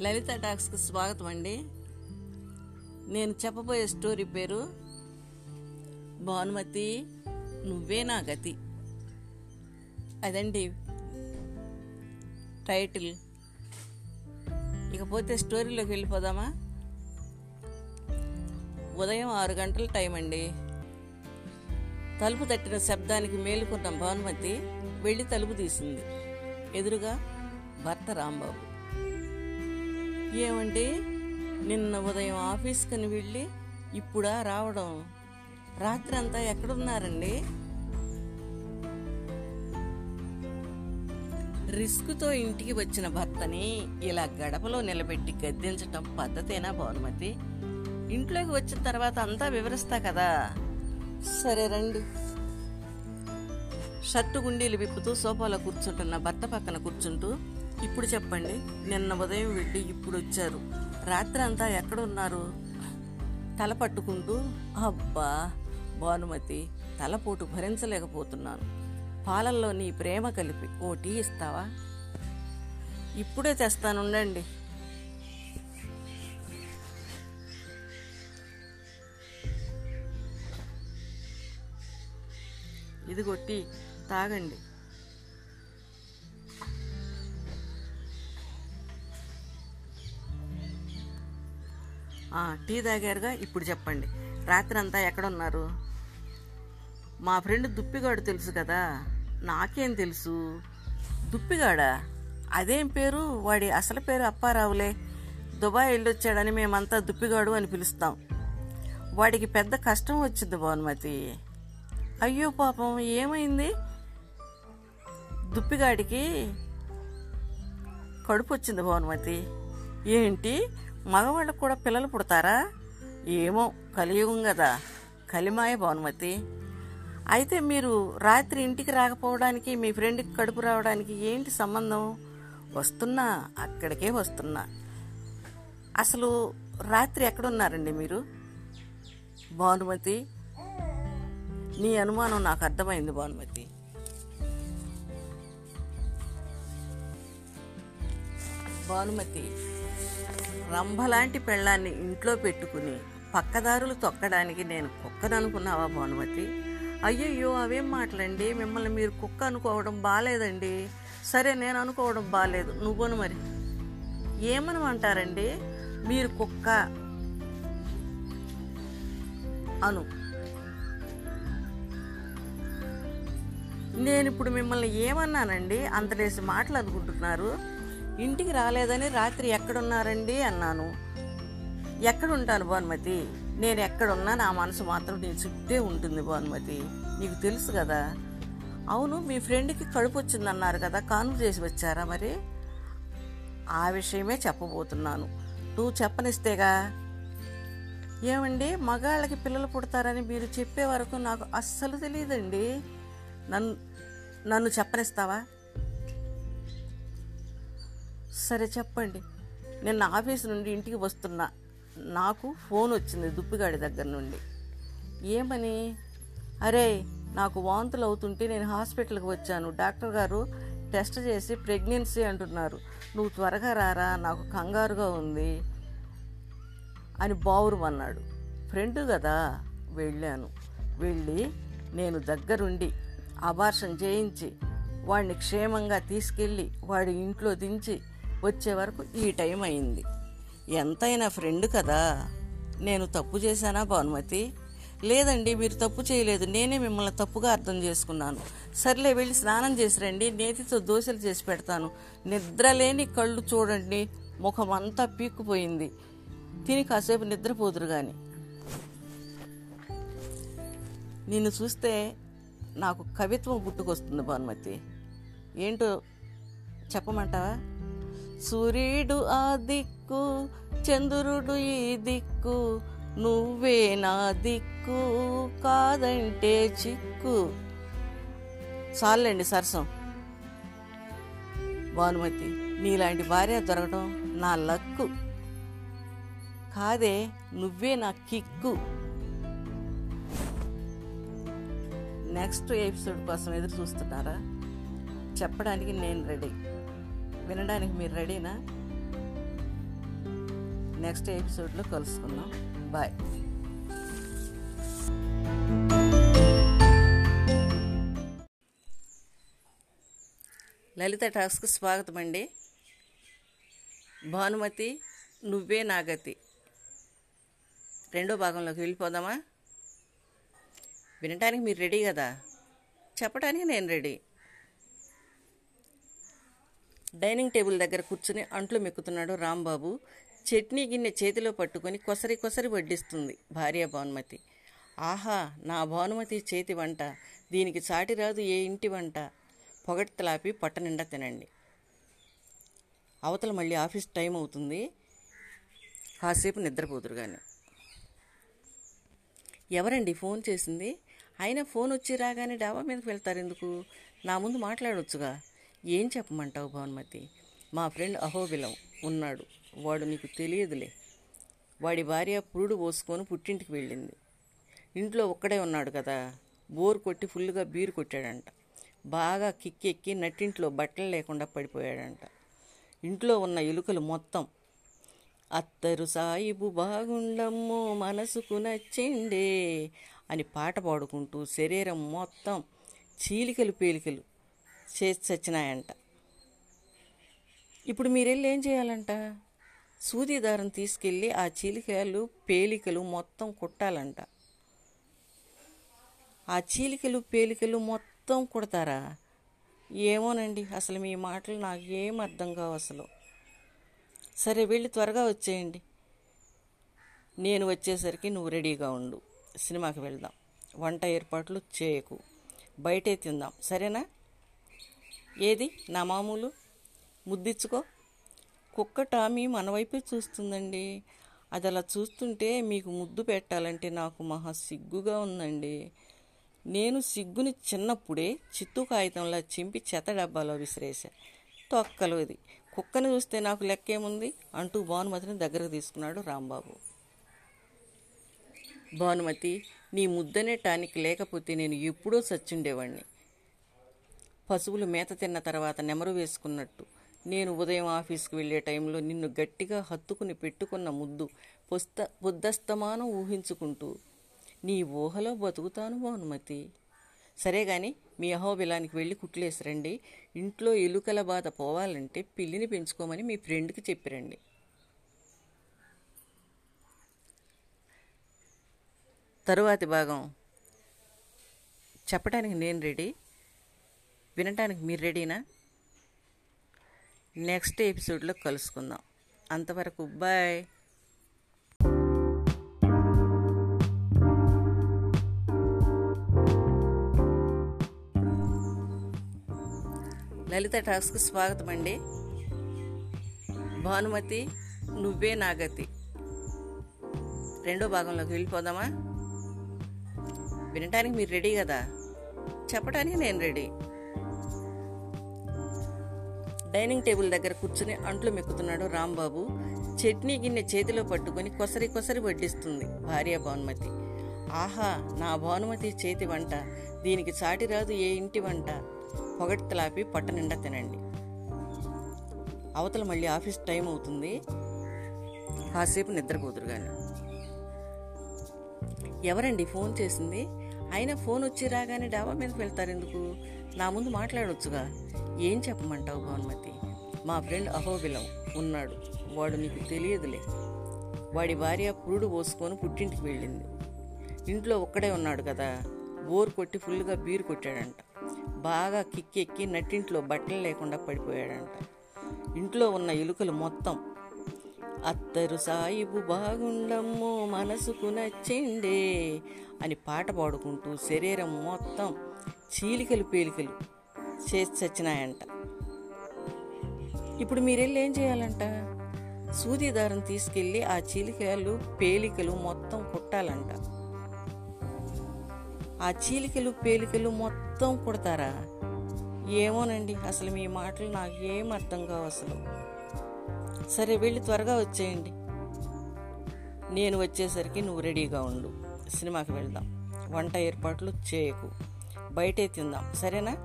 లలిత టాక్స్కి స్వాగతం అండి. నేను చెప్పబోయే స్టోరీ పేరు భానుమతి నువ్వే నా గతి. అదండి టైటిల్ ఇకపోతే స్టోరీలోకి వెళ్ళిపోదామా? ఉదయం ఆరు గంటల టైం అండి. తలుపు తట్టిన శబ్దానికి మేలుకున్న భానుమతి వెళ్ళి తలుపు తీసింది. ఎదురుగా భర్త రాంబాబు. ఏమండి నిన్న ఉదయం ఆఫీస్కని వెళ్ళి ఇప్పుడా రావడం. రాత్రి అంతా ఎక్కడున్నారండి? రిస్క్తో ఇంటికి వచ్చిన భర్తని ఇలా గడపలో నిలబెట్టి గద్దించటం పద్ధతేనా భానుమతి? ఇంట్లోకి వచ్చిన తర్వాత అంతా వివరిస్తా కదా. సరే రండి. షర్టు గుండీలు విప్పుతూ సోఫాలో కూర్చుంటున్న భర్త పక్కన కూర్చుంటూ ఇప్పుడు చెప్పండి. నిన్న ఉదయం వెళ్ళి ఇప్పుడు వచ్చారు రాత్రి అంతా ఎక్కడున్నారు? తల పట్టుకుంటూ అబ్బా భానుమతి తలపోటు భరించలేకపోతున్నాను. పాలల్లో నీ ప్రేమ కలిపి ఓ టీ ఇస్తావా? ఇప్పుడే తెస్తానుండండి ఇది కొట్టి తాగండి. టీ తాగారుగా? ఇప్పుడు చెప్పండి. రాత్రి అంతా ఎక్కడున్నారు? మా ఫ్రెండ్ దుప్పిగాడు తెలుసు కదా? నాకేం తెలుసు? దుప్పిగాడా? అదేం పేరు? వాడి అసలు పేరు అప్పారావులే. దుబాయ్ వెళ్ళొచ్చాడని మేమంతా దుప్పిగాడు అని పిలుస్తాం. వాడికి పెద్ద కష్టం వచ్చింది భానుమతి. అయ్యో పాపం ఏమైంది? దుప్పిగాడికి కడుపు వచ్చింది భానుమతి. ఏంటి? మగవాళ్ళకు కూడా పిల్లలు పుడతారా? ఏమో కలియుగం కదా. కలిమాయ భానుమతి. అయితే మీరు రాత్రి ఇంటికి రాకపోవడానికి మీ ఫ్రెండ్కి కడుపు రావడానికి ఏంటి సంబంధం? వస్తున్నా అక్కడికే వస్తున్నా. అసలు రాత్రి ఎక్కడున్నారండి మీరు? భానుమతి నీ అనుమానం నాకు అర్థమైంది భానుమతి. భానుమతి రంభలాంటి పెళ్ళాన్ని ఇంట్లో పెట్టుకుని పక్కదారులు తొక్కడానికి నేను కుక్కననుకున్నావా భానుమతి? అయ్యయ్యో అవేం మాటలండి? మిమ్మల్ని మీరు కుక్క అనుకోవడం బాగాలేదండి సరే నేను అనుకోవడం బాగాలేదు నువ్వును మరి. ఏమనమంటారండి? మీరు కుక్క అను. నేను ఇప్పుడు మిమ్మల్ని ఏమన్నానండి? అంతలేసి మాటలు అనుకుంటున్నారు. ఇంటికి రాలేదని రాత్రి ఎక్కడున్నారండి అన్నాను. ఎక్కడుంటాను భానుమతి? నేను ఎక్కడున్నా నా మనసు మాత్రం నీ చుట్టే ఉంటుంది భానుమతి. నీకు తెలుసు కదా. అవును మీ ఫ్రెండ్కి కడుపు వచ్చిందన్నారు కదా కాను చేసి వచ్చారా మరి? ఆ విషయమే చెప్పబోతున్నాను. నువ్వు చెప్పనిస్తేగా. ఏమండి మగాళ్ళకి పిల్లలు పుడతారని మీరు చెప్పే వరకు నాకు అస్సలు తెలియదండి నన్ను నన్ను చెప్పనిస్తావా? సరే చెప్పండి. నిన్న ఆఫీస్ నుండి ఇంటికి వస్తున్నా. నాకు ఫోన్ వచ్చింది దుప్పిగాడి దగ్గర నుండి. ఏమని? అరే నాకు వాంతులు అవుతుంటే నేను హాస్పిటల్కి వచ్చాను. డాక్టర్ గారు టెస్ట్ చేసి ప్రెగ్నెన్సీ అంటున్నారు. నువ్వు త్వరగా రారా? నాకు కంగారుగా ఉంది అని బావురు అన్నాడు. ఫ్రెండ్ కదా వెళ్ళాను. వెళ్ళి నేను దగ్గరుండి అబార్షన్ చేయించి వాడిని క్షేమంగా తీసుకెళ్ళి వాడి ఇంట్లో దించి వచ్చే వరకు ఈ టైం అయింది. ఎంతైనా ఫ్రెండ్ కదా? నేను తప్పు చేశానా భానుమతి? లేదండి మీరు తప్పు చేయలేదు. నేనే మిమ్మల్ని తప్పుగా అర్థం చేసుకున్నాను. సర్లే వెళ్ళి స్నానం చేసి రండి. నేతితో దోశలు చేసి పెడతాను. నిద్రలేని కళ్ళు చూడండి. ముఖం అంతా పీక్కుపోయింది. తిని కాసేపు నిద్రపోదురు కానీ నిన్ను చూస్తే నాకు కవిత్వం పుట్టుకొస్తుంది భానుమతి. ఏంటో చెప్పమంటావా? సూర్యుడు ఆ దిక్కు చంద్రుడు ఈ దిక్కు నువ్వే నా దిక్కు కాదంటే చిక్కు. చాలండి సరసం. భానుమతి నీలాంటి భార్య దొరకడం నా లక్కు. కాదే నువ్వే నా కిక్కు. నెక్స్ట్ ఎపిసోడ్ కోసం ఎదురు చూస్తున్నారా? చెప్పడానికి నేను రెడీ. వినడానికి మీరు రెడీనా? నెక్స్ట్ ఎపిసోడ్లో కలుసుకుందాం. బాయ్. లలిత టాక్స్కి స్వాగతం అండి. భానుమతి నువ్వే నాగతి. రెండో భాగంలోకి వెళ్ళిపోదామా? వినటానికి మీరు రెడీ కదా? చెప్పడానికి నేను రెడీ. డైనింగ్ టేబుల్ దగ్గర కూర్చుని అంట్లు మెక్కుతున్నాడు రాంబాబు. చట్నీ గిన్నె చేతిలో పట్టుకొని కొసరి కొసరి వడ్డిస్తుంది భార్య భానుమతి. ఆహా నా భానుమతి చేతి వంట. దీనికి చాటి రాదు ఏ ఇంటి వంట? పొగడ్తలాపి పొట్ట నిండా తినండి. అవతల మళ్ళీ ఆఫీస్ టైం అవుతుంది. కాసేపు నిద్రపోతురు కానీ ఎవరండి ఫోన్ చేసింది? అయినా ఫోన్ వచ్చి రాగానే డాబా మీదకి వెళ్తారు ఎందుకు? నా ముందు మాట్లాడవచ్చుగా ఏం చెప్పమంటావు భానుమతి? మా ఫ్రెండ్ అహోబిలం ఉన్నాడు. వాడు నీకు తెలియదులే. వాడి భార్య పురుడు పోసుకొని పుట్టింటికి వెళ్ళింది. ఇంట్లో ఒక్కడే ఉన్నాడు కదా. బోర్ కొట్టి ఫుల్గా బీరు కొట్టాడంట. బాగా కిక్కెక్కి నట్టింట్లో బట్టలు లేకుండా పడిపోయాడంట. ఇంట్లో ఉన్న ఎలుకలు మొత్తం అత్తరు సాయిబు బాగుండమ్మో మనసుకు నచ్చిండే అని పాట పాడుకుంటూ శరీరం మొత్తం చీలికలు పేలికలు చేసి చచ్చినాయంట. ఇప్పుడు మీరెళ్ళి ఏం చేయాలంట? సూది దారం తీసుకెళ్ళి ఆ చీలికలు పేలికలు మొత్తం కుట్టాలంట. ఆ చీలికలు పేలికలు మొత్తం కుడతారా? ఏమోనండి అసలు మీ మాటలు నాకేం అర్థం కావు అసలు. సరే వెళ్ళి త్వరగా వచ్చేయండి. నేను వచ్చేసరికి నువ్వు రెడీగా ఉండు. సినిమాకి వెళ్దాం. వంట ఏర్పాట్లు చేయకు. బయటే తిందాం. సరేనా? ఏది? నా మామూలు? ముద్దిచ్చుకో. కుక్క టామీ మన వైపే చూస్తుందండి. అది అలా చూస్తుంటే మీకు ముద్దు పెట్టాలంటే నాకు మహా సిగ్గుగా ఉందండి. నేను సిగ్గుని చిన్నప్పుడే చిత్తు కాగితంలా చింపి చెత్త డబ్బాలో విసిరేసా తొక్కలోది కుక్కని చూస్తే నాకు లెక్కేముంది? అంటూ భానుమతిని దగ్గరకు తీసుకున్నాడు రాంబాబు. భానుమతి నీ ముద్దనే టానిక్ లేకపోతే నేను ఎప్పుడో చచ్చుండేవాణ్ణి. పశువులు మేత తిన్న తర్వాత నెమరు వేసుకున్నట్టు. నేను ఉదయం ఆఫీస్కి వెళ్ళే టైంలో నిన్ను గట్టిగా హత్తుకుని పెట్టుకున్న ముద్దు పుస్త బుద్ధస్తమానం ఊహించుకుంటూ నీ ఊహలో బతుకుతాను భానుమతి. సరే గాని మీ అహోబిలానికి వెళ్ళి కుట్లేసి రండి. ఇంట్లో ఎలుకల బాధ పోవాలంటే పిల్లిని పెంచుకోమని మీ ఫ్రెండ్కి చెప్పిరండి తరువాతి భాగం. చెప్పడానికి నేను రెడీ. వినటానికి మీరు రెడీనా? నెక్స్ట్ ఎపిసోడ్లో కలుసుకుందాం. అంతవరకు బాయ్. లలిత టాక్స్కి స్వాగతం అండి. భానుమతి నువ్వే నాగతి రెండో భాగంలోకి వెళ్ళిపోదామా? వినటానికి మీరు రెడీ కదా? చెప్పడానికి నేను రెడీ. డైనింగ్ టేబుల్ దగ్గర కూర్చుని అంట్లు మెక్కుతున్నాడు రాంబాబు. చట్నీ గిన్నె చేతిలో పట్టుకొని కొసరి కొసరి వడ్డిస్తుంది భార్య భానుమతి. ఆహా నా భానుమతి చేతి వంట. దీనికి సాటి రాదు ఏ ఇంటి వంట? పొగడ్తలాపి పొట్ట నిండా తినండి. అవతల మళ్ళీ ఆఫీస్ టైం అవుతుంది. కాసేపు నిద్రపోతురు కానీ ఎవరండి ఫోన్ చేసింది? అయినా ఫోన్ వచ్చి రాగానే డాబా మీదకి వెళ్తారు ఎందుకు నా ముందు మాట్లాడొచ్చుగా. ఏం చెప్పమంటావు భానుమతి? మా ఫ్రెండ్ అహోబిలం ఉన్నాడు. వాడు నీకు తెలియదులే. వాడి భార్య పురుడు పోసుకొని పుట్టింటికి వెళ్ళింది. ఇంట్లో ఒక్కడే ఉన్నాడు కదా. బోర్ కొట్టి ఫుల్గా బీరు కొట్టాడంట. బాగా కిక్కెక్కి నట్టింట్లో బట్టలు లేకుండా పడిపోయాడంట. ఇంట్లో ఉన్న ఎలుకలు మొత్తం అత్తరు సాయిబు బాగుండమ్మో మనసుకు నచ్చిండే అని పాట పాడుకుంటూ శరీరం మొత్తం చీలికలు పేలికలు చేసి చచ్చినాయంట. ఇప్పుడు మీరెళ్ళి ఏం చేయాలంట? సూది దారం తీసుకెళ్ళి ఆ చీలికలు పేలికలు మొత్తం కుట్టాలంట. ఆ చీలికలు పేలికలు మొత్తం కుడతారా? ఏమోనండి అసలు మీ మాటలు నాకేం అర్థం కావు అసలు. సరే వెళ్ళి త్వరగా వచ్చేయండి. నేను వచ్చేసరికి నువ్వు రెడీగా ఉండు. సినిమాకి వెళ్దాం. వంట ఏర్పాట్లు చేయకు. బయటే తిందాం. సరేనా?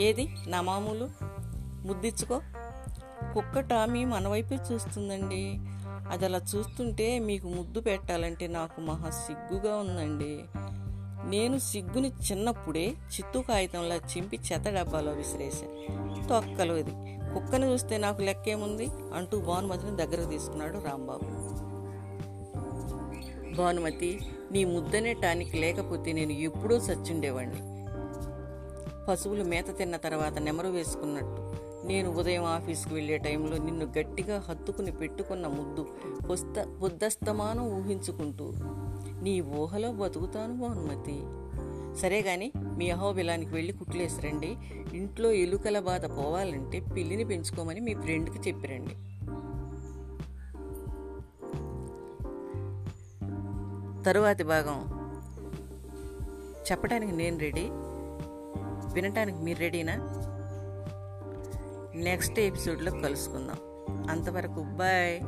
ఏది? నా మామూలు? ముద్దిచ్చుకో. కుక్క టామీ మన వైపే చూస్తుందండి. అది అలా చూస్తుంటే మీకు ముద్దు పెట్టాలంటే నాకు మహా సిగ్గుగా ఉందండి. నేను సిగ్గుని చిన్నప్పుడే చిత్తు కాగితంలా చింపి చెత్త డబ్బాలో విసిరేశాను తొక్కలు ఇది. కుక్కని చూస్తే నాకు లెక్కేముంది? అంటూ భానుమతిని దగ్గరకు తీసుకున్నాడు రాంబాబు. భానుమతి నీ ముద్దనే టానిక్ లేకపోతే నేను ఎప్పుడూ చచ్చుండేవాణ్ణి పశువులు మేత తిన్న తర్వాత నెమరు వేసుకున్నట్టు. నేను ఉదయం ఆఫీస్కి వెళ్ళే టైంలో నిన్ను గట్టిగా హత్తుకుని పెట్టుకున్న ముద్దు పుస్త బుద్ధస్తమానం ఊహించుకుంటూ నీ ఊహలో బతుకుతాను భానుమతి. సరే గాని మీ అహోబిలానికి వెళ్ళి కుట్లేసి రండి. ఇంట్లో ఎలుకల బాధ పోవాలంటే పిల్లిని పెంచుకోమని మీ ఫ్రెండ్కి చెప్పిరండి తరువాతి భాగం. చెప్పడానికి నేను రెడీ. వినటానికి మీరు రెడీనా? నెక్స్ట్ ఎపిసోడ్లో కలుసుకుందాం. అంతవరకు బాయ్.